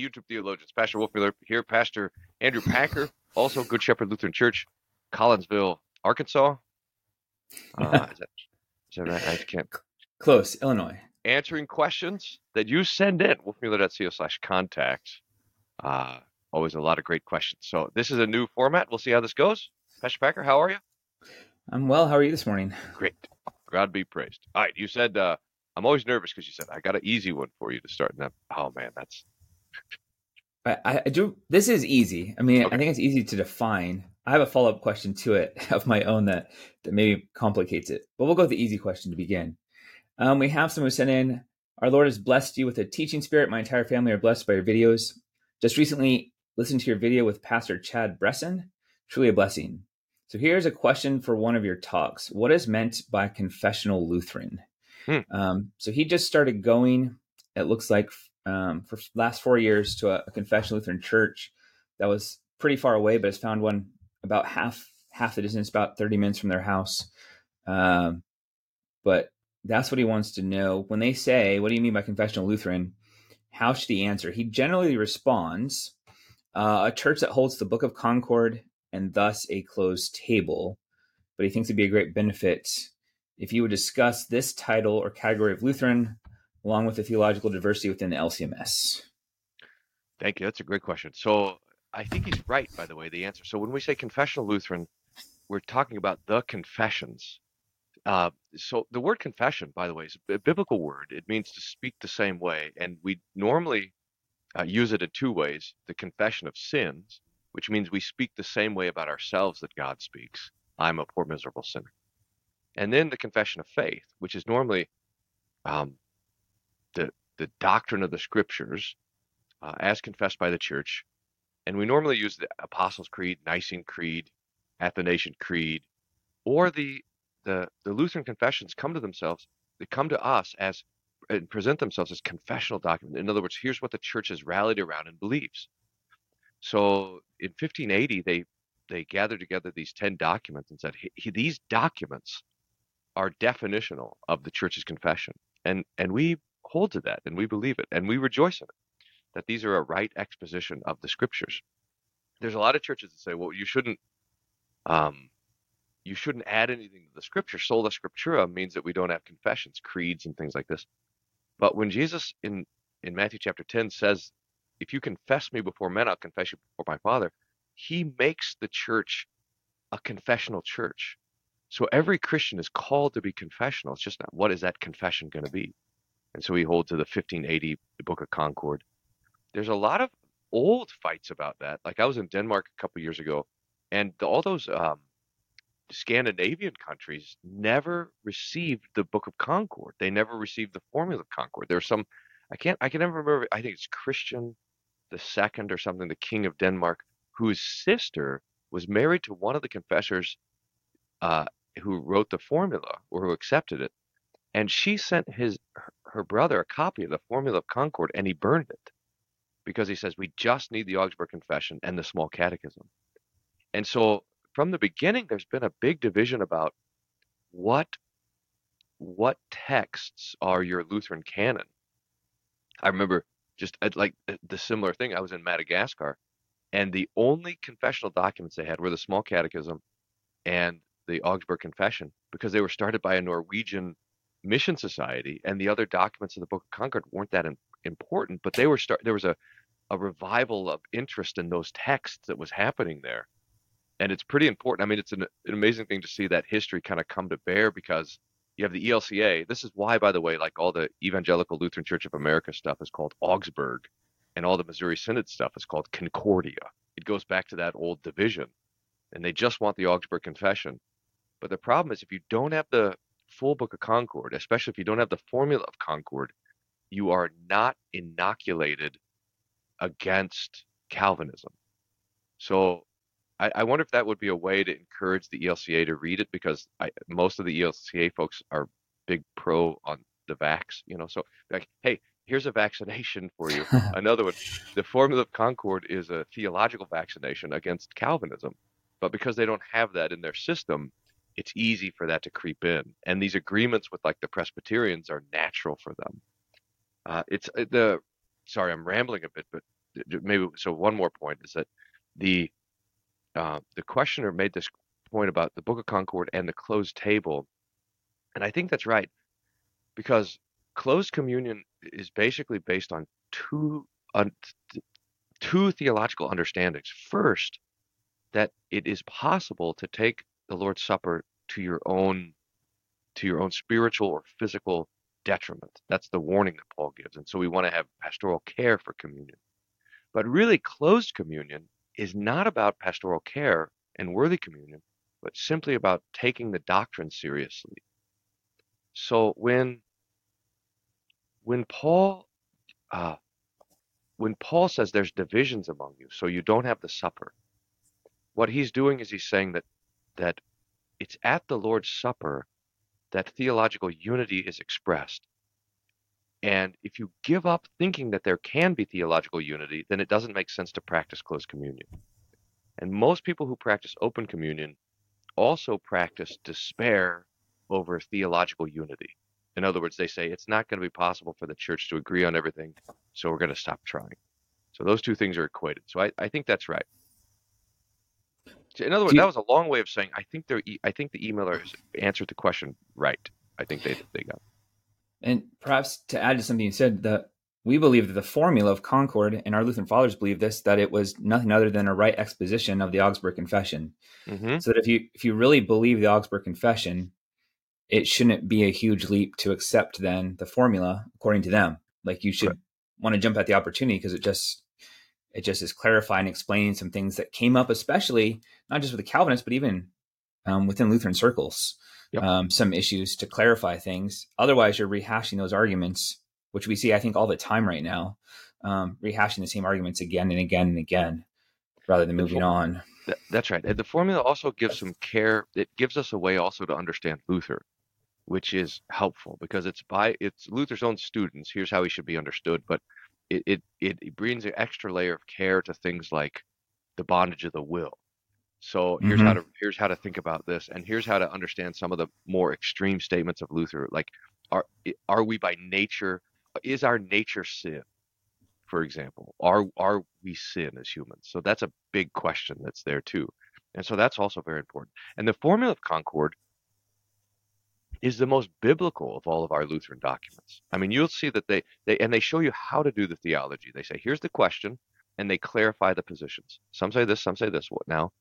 YouTube theologians. Pastor Wolfmueller here, Pastor Andrew Packer, also Good Shepherd Lutheran Church, Collinsville, Arkansas. Uh, is, that, is that right? I can't. Close, Illinois. Answering questions that you send in, wolfmueller.co slash contact. Uh, always a lot of great questions. So this is a new format. We'll see how this goes. Pastor Packer, how are you? I'm well. How are you this morning? Great. God be praised. All right. You said, uh, I'm always nervous because you said, I got an easy one for you to start. And that, oh man, that's. I, I do. This is easy. I mean, okay. I think it's easy to define. I have a follow up question to it of my own that, that maybe complicates it, but we'll go with the easy question to begin. Um, we have someone who sent in, Our Lord has blessed you with a teaching spirit. My entire family are blessed by your videos. Just recently listened to your video with Pastor Chad Bresson. Truly a blessing. So here's a question for one of your talks. What is meant by confessional Lutheran? Hmm. Um, so he just started going, it looks like, um, for last four years to a, a confessional Lutheran church that was pretty far away, but has found one about half half the distance, about 30 minutes from their house. Um, but that's what he wants to know. When they say, What do you mean by confessional Lutheran? How should he answer? He generally responds, uh, A church that holds the Book of Concord and thus a closed table. But he thinks it'd be a great benefit if you would discuss this title or category of Lutheran along with the theological diversity within the LCMS. Thank you. That's a great question. So I think he's right, by the way, the answer. So when we say confessional Lutheran, we're talking about the confessions. Uh, so the word confession, by the way, is a biblical word. It means to speak the same way. And we normally uh, use it in two ways the confession of sins, which means we speak the same way about ourselves that God speaks. I'm a poor, miserable sinner. And then the confession of faith, which is normally um, the, the doctrine of the scriptures uh, as confessed by the church. And we normally use the Apostles' Creed, Nicene Creed, Athanasian Creed, or the, the, the Lutheran confessions come to themselves, they come to us as and present themselves as confessional documents. In other words, here's what the church has rallied around and believes. So in 1580, they they gathered together these 10 documents and said, these documents are definitional of the church's confession. And and we hold to that and we believe it and we rejoice in it. That these are a right exposition of the scriptures. There's a lot of churches that say, well, you shouldn't um you shouldn't add anything to the scripture. Sola scriptura means that we don't have confessions, creeds, and things like this. But when Jesus in in Matthew chapter 10 says if you confess me before men, I'll confess you before my Father. He makes the church a confessional church. So every Christian is called to be confessional. It's just not what is that confession going to be? And so we hold to the 1580, the Book of Concord. There's a lot of old fights about that. Like I was in Denmark a couple years ago, and all those um, Scandinavian countries never received the Book of Concord. They never received the Formula of Concord. There's some, I can't, I can never remember. I think it's Christian the second or something, the king of Denmark, whose sister was married to one of the confessors uh, who wrote the formula or who accepted it, and she sent his her brother a copy of the Formula of Concord, and he burned it because he says we just need the Augsburg Confession and the Small Catechism. And so from the beginning, there's been a big division about what what texts are your Lutheran canon. I remember just uh, like uh, the similar thing. I was in Madagascar, and the only confessional documents they had were the Small Catechism and the Augsburg Confession because they were started by a Norwegian mission society, and the other documents of the Book of Concord weren't that in, important. But they were start. There was a a revival of interest in those texts that was happening there, and it's pretty important. I mean, it's an, an amazing thing to see that history kind of come to bear because you have the ELCA. This is why, by the way, like all the Evangelical Lutheran Church of America stuff is called Augsburg, and all the Missouri Synod stuff is called Concordia. It goes back to that old division, and they just want the Augsburg Confession. But the problem is, if you don't have the full Book of Concord, especially if you don't have the formula of Concord, you are not inoculated against Calvinism. So I, I, wonder if that would be a way to encourage the ELCA to read it because I, most of the ELCA folks are big pro on the vax, you know. So like, hey, here's a vaccination for you. Another one, the Formula of Concord is a theological vaccination against Calvinism, but because they don't have that in their system, it's easy for that to creep in. And these agreements with like the Presbyterians are natural for them. Uh, it's uh, the sorry, I'm rambling a bit, but maybe so. One more point is that the uh, the questioner made this point about the Book of Concord and the closed table, and I think that's right because closed communion is basically based on two on two theological understandings. First, that it is possible to take the Lord's Supper to your own to your own spiritual or physical detriment. That's the warning that Paul gives. And so we want to have pastoral care for communion. But really, closed communion is not about pastoral care and worthy communion, but simply about taking the doctrine seriously. So when when Paul uh, when Paul says there's divisions among you, so you don't have the supper, what he's doing is he's saying that that it's at the Lord's Supper that theological unity is expressed. And if you give up thinking that there can be theological unity, then it doesn't make sense to practice closed communion. And most people who practice open communion also practice despair over theological unity. In other words, they say it's not going to be possible for the church to agree on everything, so we're going to stop trying. So those two things are equated. So I, I think that's right. In other words, you, that was a long way of saying I think they're. I think the emailers answered the question right. I think they they got. And perhaps to add to something you said, that we believe that the formula of Concord, and our Lutheran fathers believe this, that it was nothing other than a right exposition of the Augsburg Confession. Mm-hmm. So that if you if you really believe the Augsburg Confession, it shouldn't be a huge leap to accept then the formula according to them. Like you should right. want to jump at the opportunity because it just it just is clarifying, explaining some things that came up, especially not just with the Calvinists, but even um, within Lutheran circles, yep. um, some issues to clarify things. Otherwise, you're rehashing those arguments, which we see, I think, all the time right now, um, rehashing the same arguments again and again and again, rather than moving on. That's right. And the formula also gives some care. It gives us a way also to understand Luther, which is helpful because it's by it's Luther's own students. Here's how he should be understood, but it, it, it brings an extra layer of care to things like the bondage of the will. So here's mm-hmm. how to here's how to think about this, and here's how to understand some of the more extreme statements of Luther. Like, are are we by nature? Is our nature sin? For example, are are we sin as humans? So that's a big question that's there too, and so that's also very important. And the formula of concord is the most biblical of all of our Lutheran documents. I mean, you'll see that they, they and they show you how to do the theology. They say, here's the question, and they clarify the positions. Some say this, some say this. What now?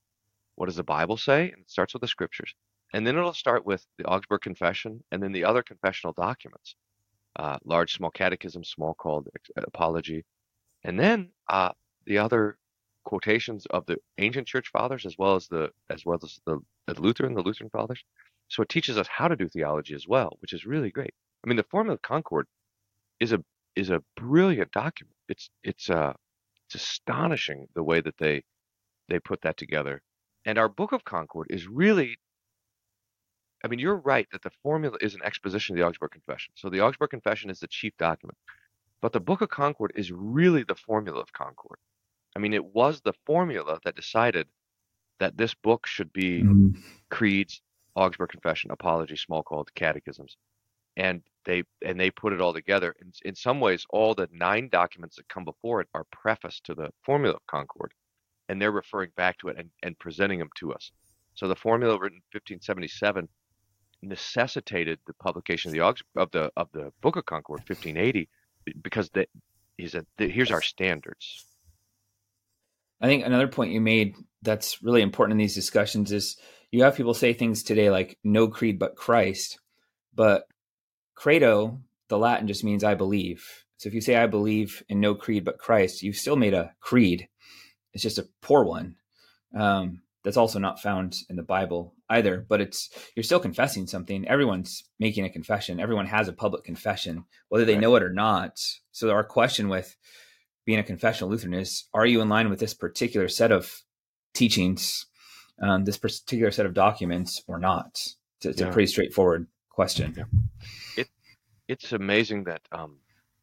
What does the Bible say? And it starts with the scriptures. And then it'll start with the Augsburg Confession and then the other confessional documents uh, large, small catechism, Smalcald apology. And then uh, the other quotations of the ancient church fathers as well as the as well as the, the Lutheran, the Lutheran fathers. So it teaches us how to do theology as well, which is really great. I mean, the Formula of Concord is a is a brilliant document. It's it's uh it's astonishing the way that they they put that together. And our Book of Concord is really I mean, you're right that the formula is an exposition of the Augsburg Confession. So the Augsburg Confession is the chief document. But the Book of Concord is really the formula of Concord. I mean, it was the formula that decided that this book should be mm. creeds, Augsburg Confession, Apology, Smalcald, Catechisms, and they and they put it all together. In, in some ways, all the nine documents that come before it are preface to the Formula of Concord, and they're referring back to it and, and presenting them to us. So the formula written in 1577 necessitated the publication of the Augs- of the of the Book of Concord 1580 because that is a here's our standards. I think another point you made that's really important in these discussions is you have people say things today like no creed but Christ, but credo, the Latin just means I believe. So if you say I believe in no creed but Christ, you've still made a creed. It's just a poor one. Um, that's also not found in the Bible either, but it's you're still confessing something. Everyone's making a confession. Everyone has a public confession, whether they right. know it or not. So our question with being a confessional Lutheran is: Are you in line with this particular set of teachings um, this particular set of documents or not? It's, it's yeah. a pretty straightforward question. Yeah. It it's amazing that um,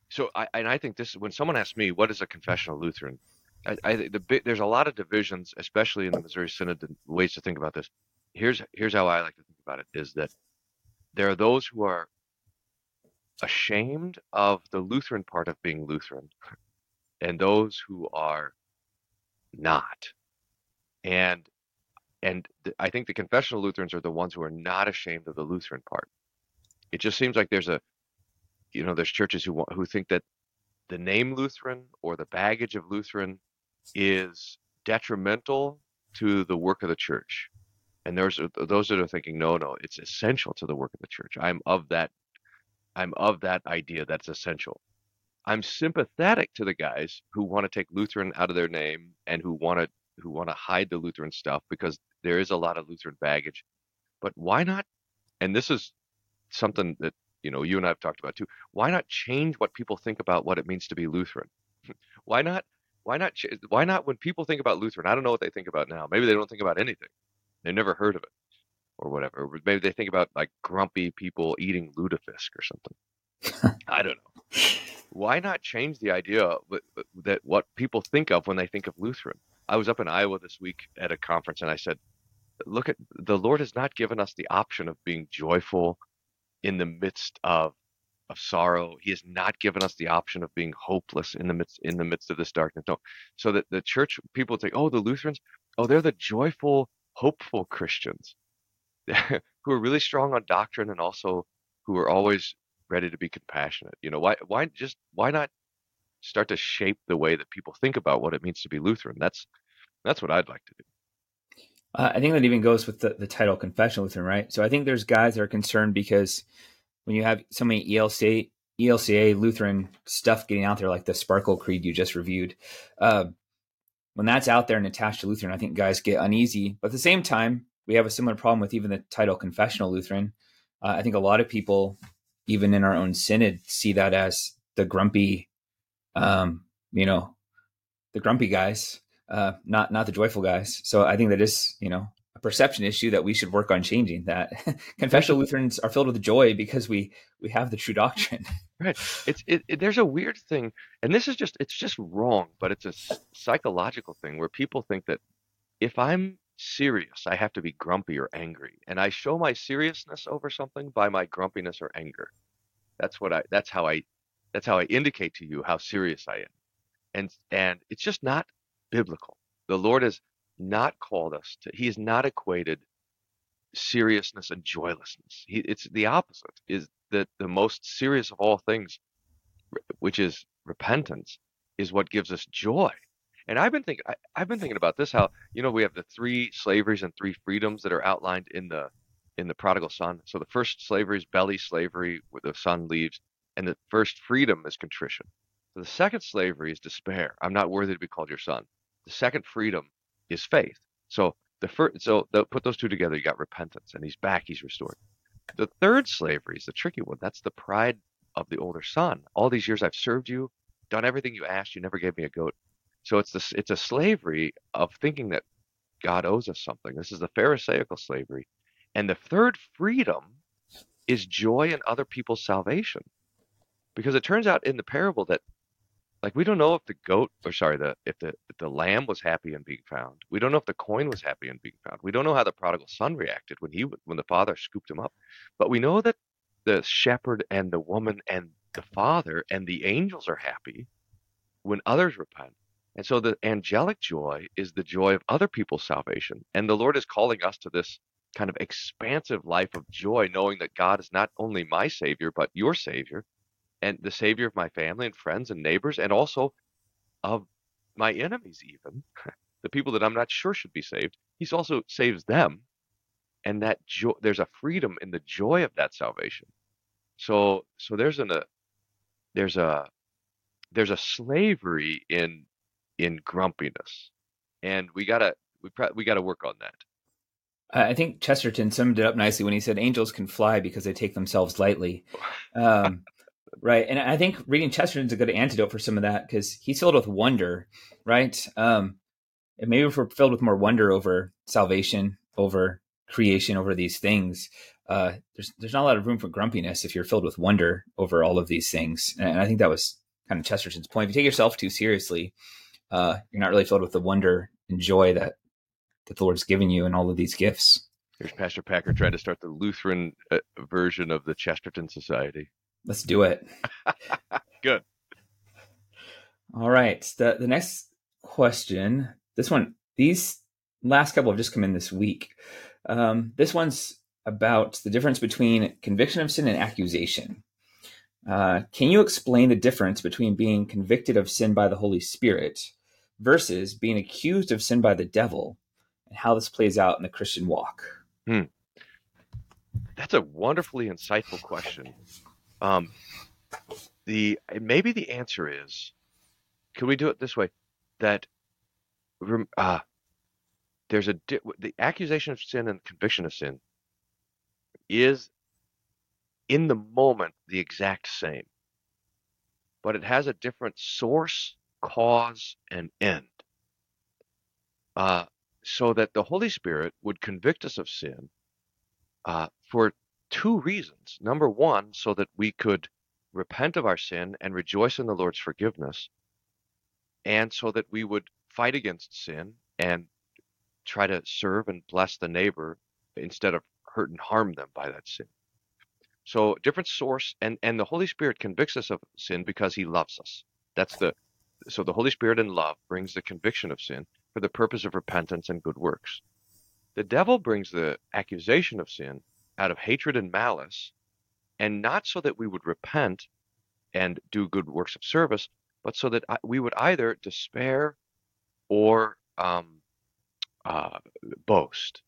so I and I think this when someone asks me what is a confessional Lutheran, I, I the there's a lot of divisions, especially in the Missouri Synod, ways to think about this. Here's here's how I like to think about it: is that there are those who are ashamed of the Lutheran part of being Lutheran, and those who are not. And and th- I think the confessional Lutherans are the ones who are not ashamed of the Lutheran part. It just seems like there's a you know there's churches who want, who think that the name Lutheran or the baggage of Lutheran is detrimental to the work of the church. And there's those that are thinking, no, no, it's essential to the work of the church. I'm of that, I'm of that idea that's essential. I'm sympathetic to the guys who want to take Lutheran out of their name and who want to who want to hide the Lutheran stuff because there is a lot of Lutheran baggage. But why not? And this is something that you know you and I have talked about too. Why not change what people think about what it means to be Lutheran? why not? Why not? Why not? When people think about Lutheran, I don't know what they think about now. Maybe they don't think about anything. They've never heard of it, or whatever. maybe they think about like grumpy people eating lutefisk or something. I don't know. Why not change the idea that what people think of when they think of Lutheran? I was up in Iowa this week at a conference, and I said, "Look at the Lord has not given us the option of being joyful in the midst of of sorrow. He has not given us the option of being hopeless in the midst in the midst of this darkness. No. So that the church people say, oh, the Lutherans, oh, they're the joyful, hopeful Christians who are really strong on doctrine and also who are always ready to be compassionate. You know, why why just why not start to shape the way that people think about what it means to be Lutheran? That's that's what I'd like to do. Uh, I think that even goes with the, the title confessional Lutheran, right? So I think there's guys that are concerned because when you have so many ELCA, ELCA Lutheran stuff getting out there, like the Sparkle Creed you just reviewed, uh, when that's out there and attached to Lutheran, I think guys get uneasy. But at the same time, we have a similar problem with even the title confessional Lutheran. Uh, I think a lot of people, even in our own synod, see that as the grumpy, um, you know, the grumpy guys, uh, not not the joyful guys. So I think that is, you know, a perception issue that we should work on changing. That confessional Lutherans are filled with joy because we we have the true doctrine. Right. It's it, it, there's a weird thing, and this is just it's just wrong, but it's a psychological thing where people think that if I'm serious, I have to be grumpy or angry, and I show my seriousness over something by my grumpiness or anger. That's what I. That's how I. That's how I indicate to you how serious I am, and and it's just not biblical. The Lord has not called us to. He has not equated seriousness and joylessness. He, it's the opposite. Is that the most serious of all things, which is repentance, is what gives us joy. And I've been thinking, I, have been thinking about this. How you know we have the three slaveries and three freedoms that are outlined in the in the prodigal son. So the first slavery is belly slavery, where the son leaves, and the first freedom is contrition. So the second slavery is despair. I'm not worthy to be called your son. The second freedom is faith. So the first, so the, put those two together, you got repentance, and he's back, he's restored. The third slavery is the tricky one. That's the pride of the older son. All these years I've served you, done everything you asked, you never gave me a goat. So it's this, it's a slavery of thinking that God owes us something. This is the Pharisaical slavery. And the third freedom is joy in other people's salvation. Because it turns out in the parable that like we don't know if the goat or sorry the if the if the lamb was happy in being found. We don't know if the coin was happy in being found. We don't know how the prodigal son reacted when he when the father scooped him up. But we know that the shepherd and the woman and the father and the angels are happy when others repent. And so the angelic joy is the joy of other people's salvation. And the lord is calling us to this kind of expansive life of joy knowing that god is not only my savior but your savior and the savior of my family and friends and neighbors and also of my enemies even the people that i'm not sure should be saved he's also saves them. And that joy there's a freedom in the joy of that salvation. So so there's an a there's a there's a slavery in in grumpiness. And we gotta we pro- we gotta work on that. I think Chesterton summed it up nicely when he said, "Angels can fly because they take themselves lightly." Um, right? And i think reading chesterton's a good antidote for some of that because he's filled with wonder right? Um and maybe if we're filled with more wonder over salvation over creation over these things uh there's there's not a lot of room for grumpiness if you're filled with wonder over all of these things. And i think that was kind of chesterton's point. If you take yourself too seriously uh you're not really filled with the wonder and joy that that the lord's given you and all of these gifts. Here's Pastor Packer trying to start the Lutheran uh, version of the Chesterton Society. Let's do it. Good. All right. The the next question. This one. These last couple have just come in this week. Um, this one's about the difference between conviction of sin and accusation. Uh, can you explain the difference between being convicted of sin by the Holy Spirit versus being accused of sin by the devil and how this plays out in the Christian walk? Hmm. That's a wonderfully insightful question. Um, the maybe the answer is, can we do it this way? That uh, there's a the accusation of sin and conviction of sin is in the moment the exact same, but it has a different source, cause, and end. Uh, so that the Holy Spirit would convict us of sin uh, for two reasons. Number one, so that we could repent of our sin and rejoice in the Lord's forgiveness, and so that we would fight against sin and try to serve and bless the neighbor instead of hurt and harm them by that sin. So different source and and the Holy Spirit convicts us of sin because he loves us. That's the so the Holy Spirit in love brings the conviction of sin for the purpose of repentance and good works. The devil brings the accusation of sin out of hatred and malice, and not so that we would repent and do good works of service, but so that we would either despair or um, uh, boast.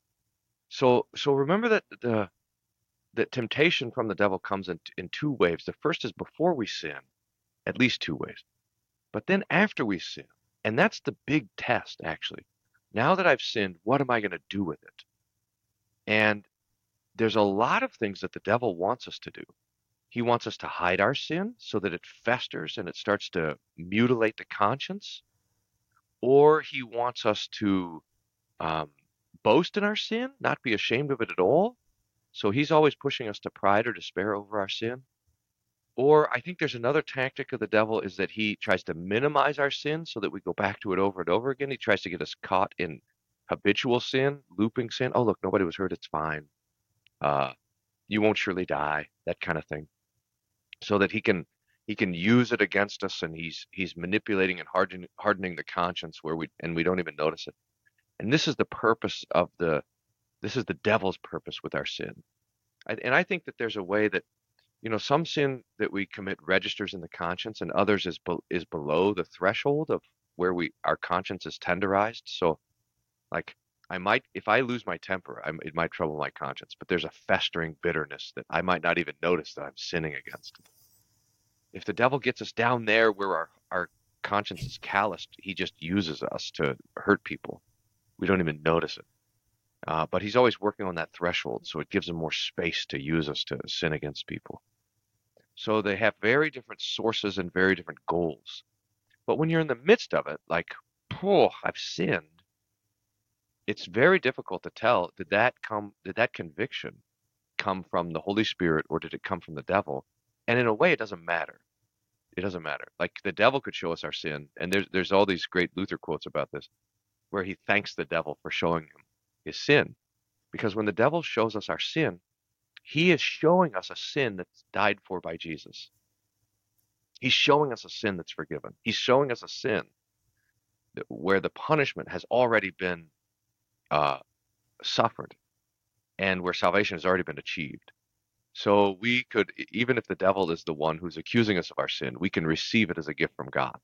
So, so remember that the that temptation from the devil comes in in two waves. The first is before we sin, at least two ways, but then after we sin, and that's the big test actually. Now that I've sinned, what am I going to do with it? And there's a lot of things that the devil wants us to do. He wants us to hide our sin so that it festers and it starts to mutilate the conscience. Or he wants us to um, boast in our sin, not be ashamed of it at all. So he's always pushing us to pride or despair over our sin. Or I think there's another tactic of the devil is that he tries to minimize our sin so that we go back to it over and over again. He tries to get us caught in habitual sin, looping sin. Oh, look, nobody was hurt. It's fine. Uh, you won't surely die. That kind of thing. So that he can he can use it against us, and he's he's manipulating and hardening hardening the conscience where we and we don't even notice it. And this is the purpose of the this is the devil's purpose with our sin. I, and I think that there's a way that you know some sin that we commit registers in the conscience and others is be, is below the threshold of where we our conscience is tenderized so like i might if i lose my temper I'm, it might trouble my conscience but there's a festering bitterness that i might not even notice that i'm sinning against if the devil gets us down there where our our conscience is calloused he just uses us to hurt people we don't even notice it uh, but he's always working on that threshold, so it gives him more space to use us to sin against people. So they have very different sources and very different goals. But when you're in the midst of it, like, oh, I've sinned, it's very difficult to tell did that come did that conviction come from the Holy Spirit or did it come from the devil? And in a way it doesn't matter. It doesn't matter. Like the devil could show us our sin, and there's there's all these great Luther quotes about this, where he thanks the devil for showing him his sin. Because when the devil shows us our sin, he is showing us a sin that's died for by Jesus. He's showing us a sin that's forgiven. He's showing us a sin where the punishment has already been uh, suffered and where salvation has already been achieved. So we could, even if the devil is the one who's accusing us of our sin, we can receive it as a gift from God.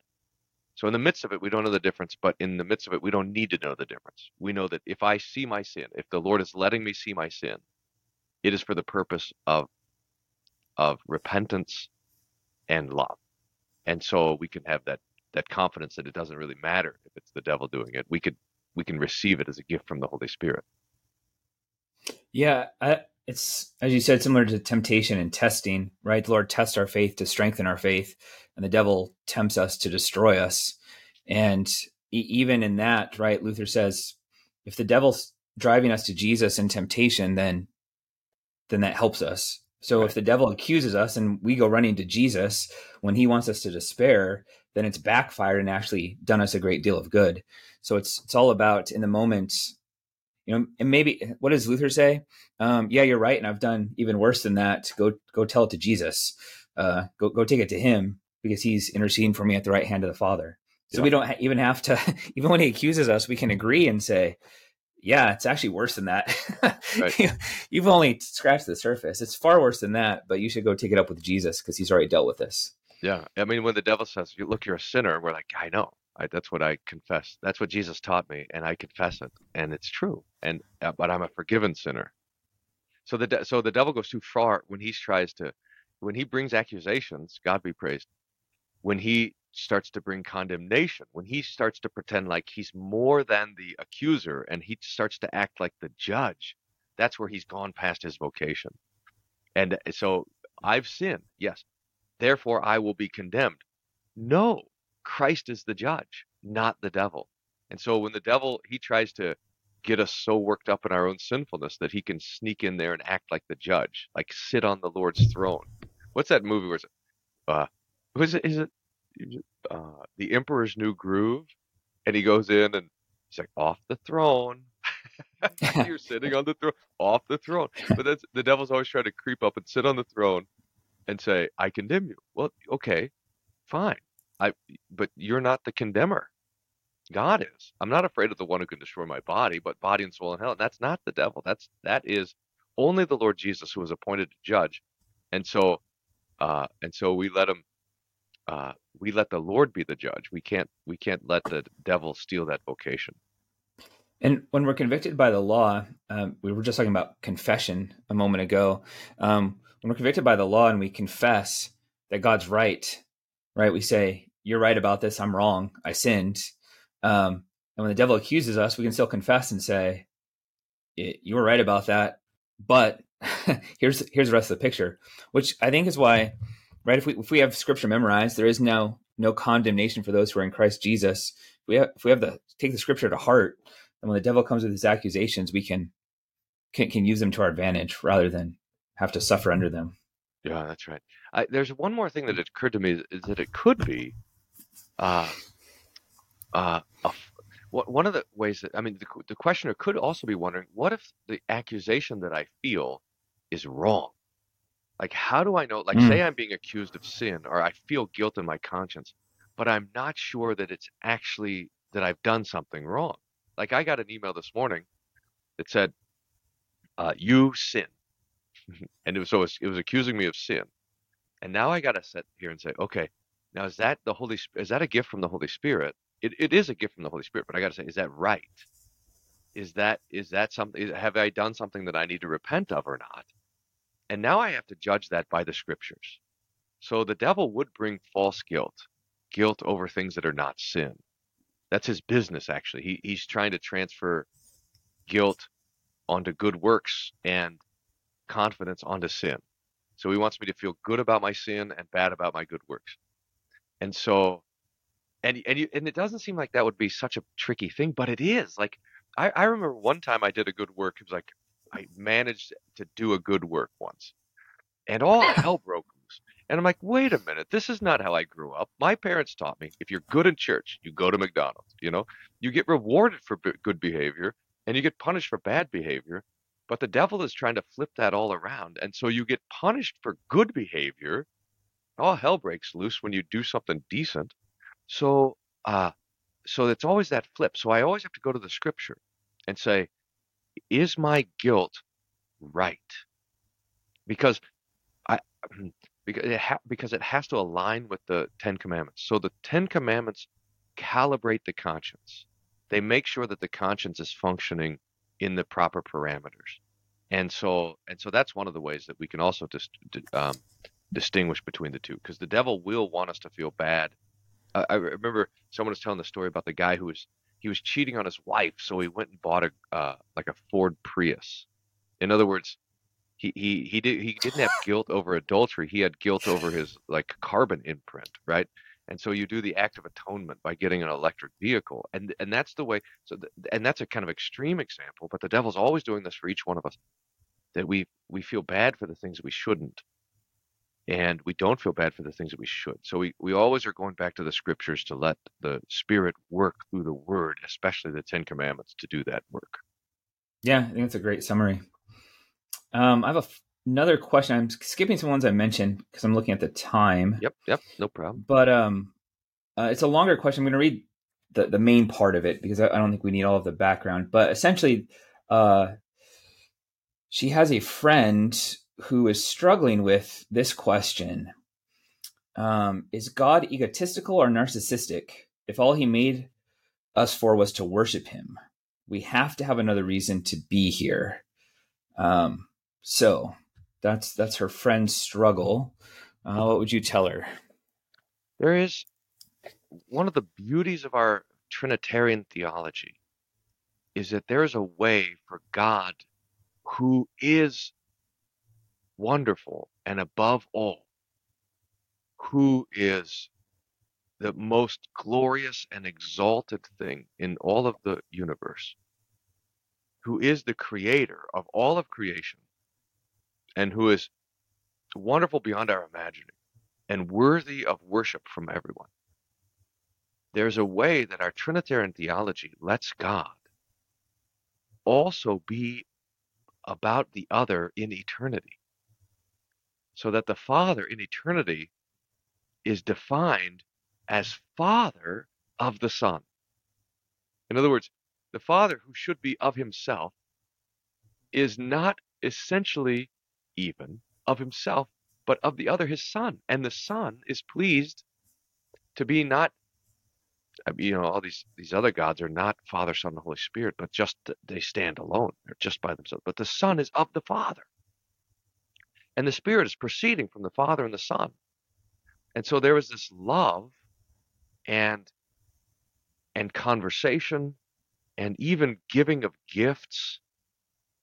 So in the midst of it, we don't know the difference, but in the midst of it, we don't need to know the difference. We know that if I see my sin, if the Lord is letting me see my sin, it is for the purpose of of repentance and love. And so we can have that that confidence that it doesn't really matter if it's the devil doing it. We could we can receive it as a gift from the Holy Spirit. Yeah, I, it's as you said, similar to temptation and testing, right? The Lord tests our faith to strengthen our faith, and the devil tempts us to destroy us. And even in that, right, Luther says, if the devil's driving us to Jesus in temptation, then then that helps us. So right. if the devil accuses us and we go running to Jesus when he wants us to despair, then it's backfired and actually done us a great deal of good. So it's it's all about in the moment you know, and maybe what does Luther say? Um, yeah, you're right, and I've done even worse than that. Go go tell it to Jesus. Uh, go go take it to him. because he's interceding for me at the right hand of the Father. So yeah. we don't even have to, even when he accuses us, we can agree and say, yeah, it's actually worse than that. Right. You've only scratched the surface. It's far worse than that, but you should go take it up with Jesus because he's already dealt with this. Yeah. I mean, when the devil says, look, you're a sinner, we're like, I know. I, that's what I confess. That's what Jesus taught me, and I confess it, and it's true. And uh, but I'm a forgiven sinner. So the de- so the devil goes too far when he tries to, when he brings accusations. God be praised. When he starts to bring condemnation, when he starts to pretend like he's more than the accuser and he starts to act like the judge, that's where he's gone past his vocation. And uh, so I've sinned, yes. Therefore I will be condemned. No, Christ is the judge, not the devil. And so when the devil he tries to get us so worked up in our own sinfulness that he can sneak in there and act like the judge, like sit on the Lord's throne. What's that movie where it's uh was it is it uh, the Emperor's New Groove, and he goes in and he's like, off the throne. You're sitting on the throne, off the throne. But that's the devil's always trying to creep up and sit on the throne and say, I condemn you. Well, okay, fine. I but you're not the condemner. God is. I'm not afraid of the one who can destroy my body, but body and soul in hell. And that's not the devil. That's that is only the Lord Jesus who was appointed to judge. And so uh and so we let him uh, we let the Lord be the judge. We can't we can't let the devil steal that vocation. And when we're convicted by the law, um, we were just talking about confession a moment ago. Um, when we're convicted by the law and we confess that God's right, right? We say, "You're right about this. I'm wrong. I sinned." Um, and when the devil accuses us, we can still confess and say, "You were right about that." But here's here's the rest of the picture, which I think is why right? If we if we have scripture memorized, there is no no condemnation for those who are in Christ Jesus. If we have, if we have the take the scripture to heart, and when the devil comes with his accusations, we can can, can use them to our advantage rather than have to suffer under them. Yeah, that's right. I, there's one more thing that occurred to me is that it could be, uh, uh, a, one of the ways that I mean, the, the questioner could also be wondering, what if the accusation that I feel is wrong? Like, how do I know? Like, mm. say I'm being accused of sin or I feel guilt in my conscience, but I'm not sure that it's actually that I've done something wrong. Like, I got an email this morning that said, uh, "You sin," Mm-hmm. and it was so it was, it was accusing me of sin. And now I got to sit here and say, okay, now is that the Holy is that a gift from the Holy Spirit? It, it is a gift from the Holy Spirit, but I got to say, is that right? Is that is that something? Have I done something that I need to repent of or not? And now I have to judge that by the scriptures. So the devil would bring false guilt, guilt over things that are not sin. That's his business, actually. He, he's trying to transfer guilt onto good works and confidence onto sin. So he wants me to feel good about my sin and bad about my good works. And so, and and you, and it doesn't seem like that would be such a tricky thing, but it is. Like I, I remember one time I did a good work. It was like I managed to do a good work once, and all hell broke loose. And I'm like, wait a minute, this is not how I grew up. My parents taught me if you're good in church, you go to McDonald's. You know, you get rewarded for good behavior and you get punished for bad behavior. But the devil is trying to flip that all around. And so you get punished for good behavior. All hell breaks loose when you do something decent. So, uh, so it's always that flip. So I always have to go to the scripture and say, is my guilt right? Because I because it, ha- because it has to align with the Ten Commandments. So the Ten Commandments calibrate the conscience. They make sure that the conscience is functioning in the proper parameters. And so and so that's one of the ways that we can also dis- um, distinguish between the two because the devil will want us to feel bad. I, I remember someone was telling the story about the guy who was he was cheating on his wife, so he went and bought a uh, like a Ford Prius. In other words, he he he did he didn't have guilt over adultery. He had guilt over his like carbon imprint, right? And so you do the act of atonement by getting an electric vehicle, and and that's the way. So the, and that's a kind of extreme example, but the devil's always doing this for each one of us. That we we feel bad for the things we shouldn't, and we don't feel bad for the things that we should. So we, we always are going back to the scriptures to let the Spirit work through the Word, especially the Ten Commandments, to do that work. Yeah, I think that's a great summary. Um, I have a another question. I'm skipping some ones I mentioned because I'm looking at the time. Yep, yep, no problem. But um, uh, it's a longer question. I'm going to read the the main part of it because I, I, don't think we need all of the background. But essentially, uh, she has a friend who is struggling with this question: um, Is God egotistical or narcissistic? If all He made us for was to worship Him, we have to have another reason to be here. Um, so that's that's her friend's struggle. Uh, what would you tell her? There is one of the beauties of our Trinitarian theology is that there is a way for God, who is wonderful and above all, who is the most glorious and exalted thing in all of the universe, who is the creator of all of creation, and who is wonderful beyond our imagining and worthy of worship from everyone. There's a way that our Trinitarian theology lets God also be about the other in eternity. So that the Father in eternity is defined as Father of the Son. In other words, the Father who should be of himself is not essentially even of himself, but of the other, his son. And the son is pleased to be not, uh, you know, all these, these other gods are not Father, Son, and Holy Spirit, but just they stand alone. They're just by themselves. But the son is of the Father. And the Spirit is proceeding from the Father and the Son. And so there is this love and and conversation and even giving of gifts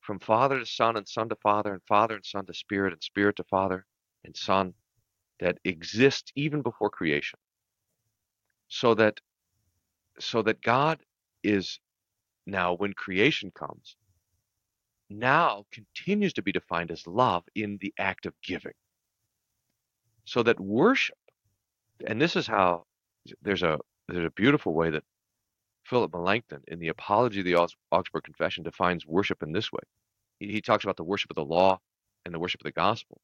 from Father to Son and Son to Father and Father and Son to Spirit and Spirit to Father and Son that exists even before creation. So that so that God is now when creation comes now continues to be defined as love in the act of giving. So that worship and this is how there's a there's a beautiful way that Philip Melanchthon, in the Apology of the Augsburg Confession, defines worship in this way. He, he talks about the worship of the law and the worship of the gospel.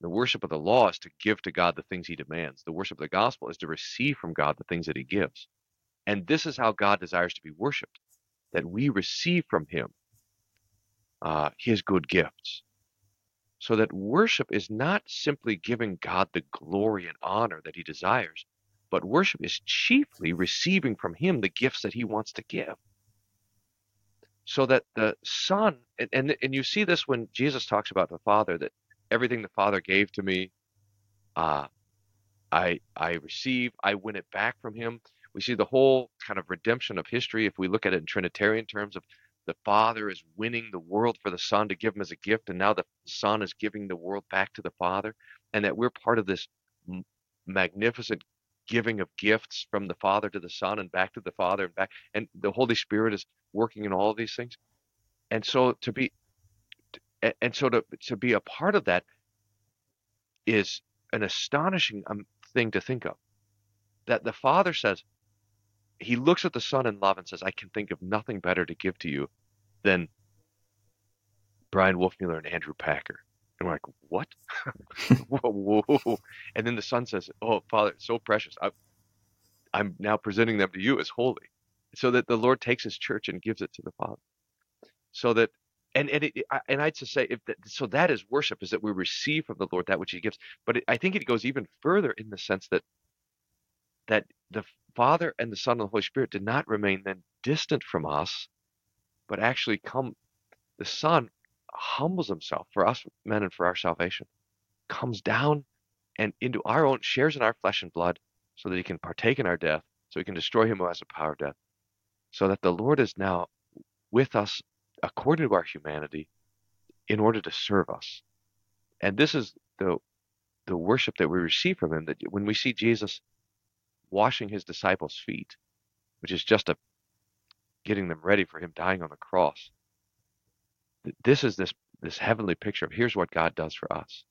The worship of the law is to give to God the things he demands. The worship of the gospel is to receive from God the things that he gives. And this is how God desires to be worshiped that we receive from him uh, his good gifts. So that worship is not simply giving God the glory and honor that he desires, but worship is chiefly receiving from him the gifts that he wants to give. So that the Son, and, and, and you see this when Jesus talks about the Father, that everything the Father gave to me, uh, I I receive, I win it back from him. We see the whole kind of redemption of history if we look at it in Trinitarian terms of the Father is winning the world for the Son to give him as a gift, and now the Son is giving the world back to the Father, and that we're part of this magnificent giving of gifts from the Father to the Son and back to the Father and back, and the Holy Spirit is working in all of these things. And so to be, and so to to be a part of that is an astonishing um, thing to think of. That the Father says, He looks at the Son in love and says, "I can think of nothing better to give to you than Bryan Wolfmueller and Andrew Packer." And we're like, what? whoa, whoa. And then the son says, oh, Father, it's so precious. I, I'm now presenting them to you as holy. So that the Lord takes his church and gives it to the Father. So that, and and it, and I'd just say, if that, so that is worship, is that we receive from the Lord that which he gives. But it, I think it goes even further in the sense that that the Father and the Son and the Holy Spirit did not remain then distant from us, but actually come. The Son humbles himself for us men and for our salvation, comes down and into our own, shares in our flesh and blood so that he can partake in our death, so he can destroy him who has the power of death, so that the Lord is now with us according to our humanity in order to serve us. And this is the the worship that we receive from him that when we see Jesus washing his disciples' feet, which is just a getting them ready for him dying on the cross, this is this this heavenly picture of here's what God does for us.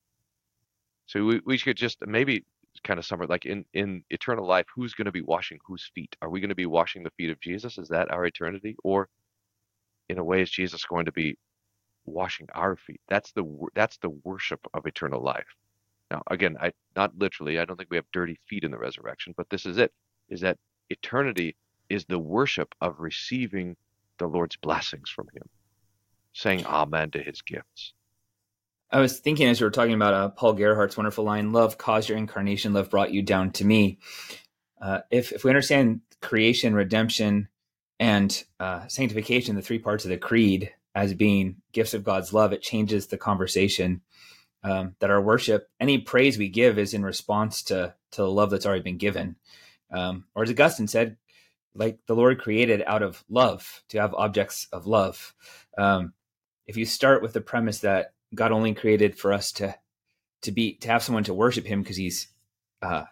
So we, we could just maybe kind of summarize like in, in eternal life, who's going to be washing whose feet? Are we going to be washing the feet of Jesus? Is that our eternity? Or in a way, is Jesus going to be washing our feet. That's the that's the worship of eternal life. Now, again, I not literally. I don't think we have dirty feet in the resurrection, but this is it: is that eternity is the worship of receiving the Lord's blessings from Him, saying Amen to His gifts. I was thinking as you were talking about uh, Paul Gerhardt's wonderful line, "Love caused your incarnation. Love brought you down to me." Uh, if if we understand creation, redemption, and uh, sanctification, the three parts of the creed, as being gifts of God's love, it changes the conversation. Um, that our worship, any praise we give, is in response to to the love that's already been given. Um, or as Augustine said, like the Lord created out of love to have objects of love. Um, if you start with the premise that God only created for us to to be to have someone to worship Him because He's uh,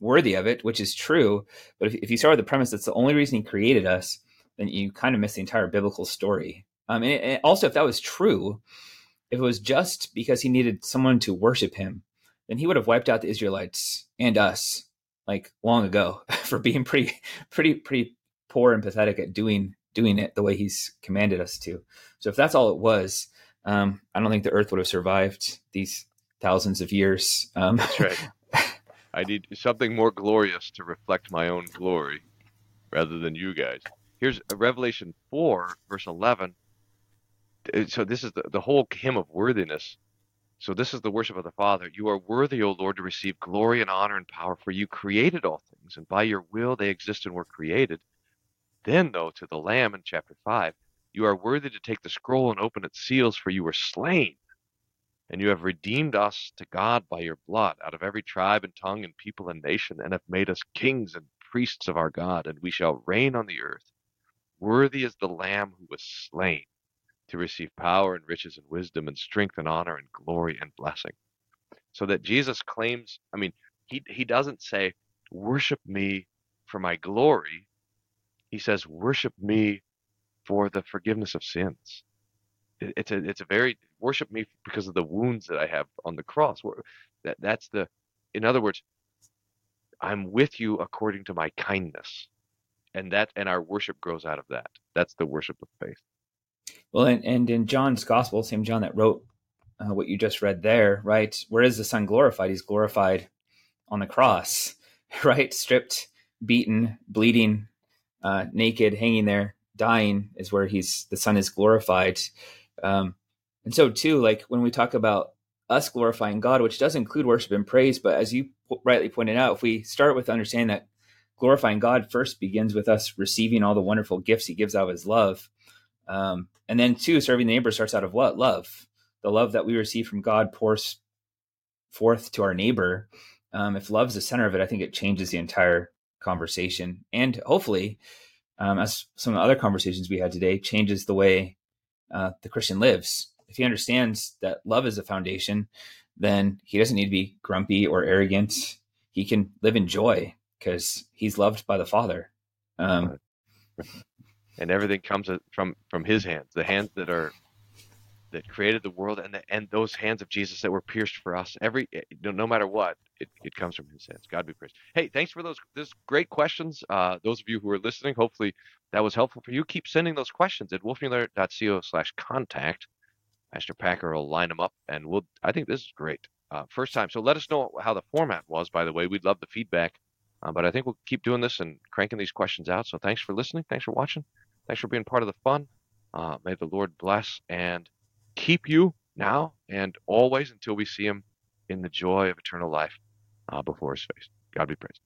worthy of it, which is true. But if, if you start with the premise that's the only reason He created us, then you kind of miss the entire biblical story. Um, and, and also, if that was true, if it was just because He needed someone to worship Him, then He would have wiped out the Israelites and us like long ago for being pretty, pretty, pretty poor and pathetic at doing doing it the way He's commanded us to. So if that's all it was, um, I don't think the Earth would have survived these thousands of years. Um, That's right. I need something more glorious to reflect my own glory rather than you guys. Here's Revelation 4, verse 11. Uh, so this is the, the whole hymn of worthiness. So this is the worship of the Father. You are worthy, O Lord, to receive glory and honor and power, for you created all things, and by your will they exist and were created. Then, though, to the Lamb in chapter 5, you are worthy to take the scroll and open its seals, for you were slain. And you have redeemed us to God by your blood out of every tribe and tongue and people and nation, and have made us kings and priests of our God, and we shall reign on the earth. Worthy is the Lamb who was slain to receive power and riches and wisdom and strength and honor and glory and blessing. So that Jesus claims, I mean, he, he doesn't say, worship me for my glory. He says, worship me for the forgiveness of sins. It's a it's a very worship me because of the wounds that I have on the cross. That that's the, in other words, I'm with you according to my kindness, and that and our worship grows out of that. That's the worship of faith. Well, and, and in John's gospel, same John that wrote uh, what you just read there, right? Where is the Son glorified? He's glorified on the cross, right? Stripped, beaten, bleeding, uh, naked, hanging there dying is where he's the son is glorified. Um, and so too like when we talk about us glorifying god which does include worship and praise but as you rightly pointed out if we start with understanding that glorifying god first begins with us receiving all the wonderful gifts he gives out of his love um, and then two serving the neighbor starts out of what? Love. The love that we receive from god pours forth to our neighbor. Um, if love's the center of it i think it changes the entire conversation and hopefully um, as some of the other conversations we had today, changes the way uh, the Christian lives. If he understands that love is a foundation, then he doesn't need to be grumpy or arrogant. He can live in joy because he's loved by the Father. Um, and everything comes from from his hands, the hands that are that created the world and the, and those hands of Jesus that were pierced for us. Every eh, no, no matter what, it, it comes from His hands. God be praised. Hey, thanks for those those great questions. Uh, those of you who are listening, hopefully that was helpful for you. Keep sending those questions at wolfmueller.co/contact. Pastor Packer will line them up, and we'll. I think this is great. Uh, first time, so let us know how the format was. By the way, we'd love the feedback. Uh, but I think we'll keep doing this and cranking these questions out. So thanks for listening. Thanks for watching. Thanks for being part of the fun. Uh, may the Lord bless and keep you now and always until we see him in the joy of eternal life uh, before his face. God be praised.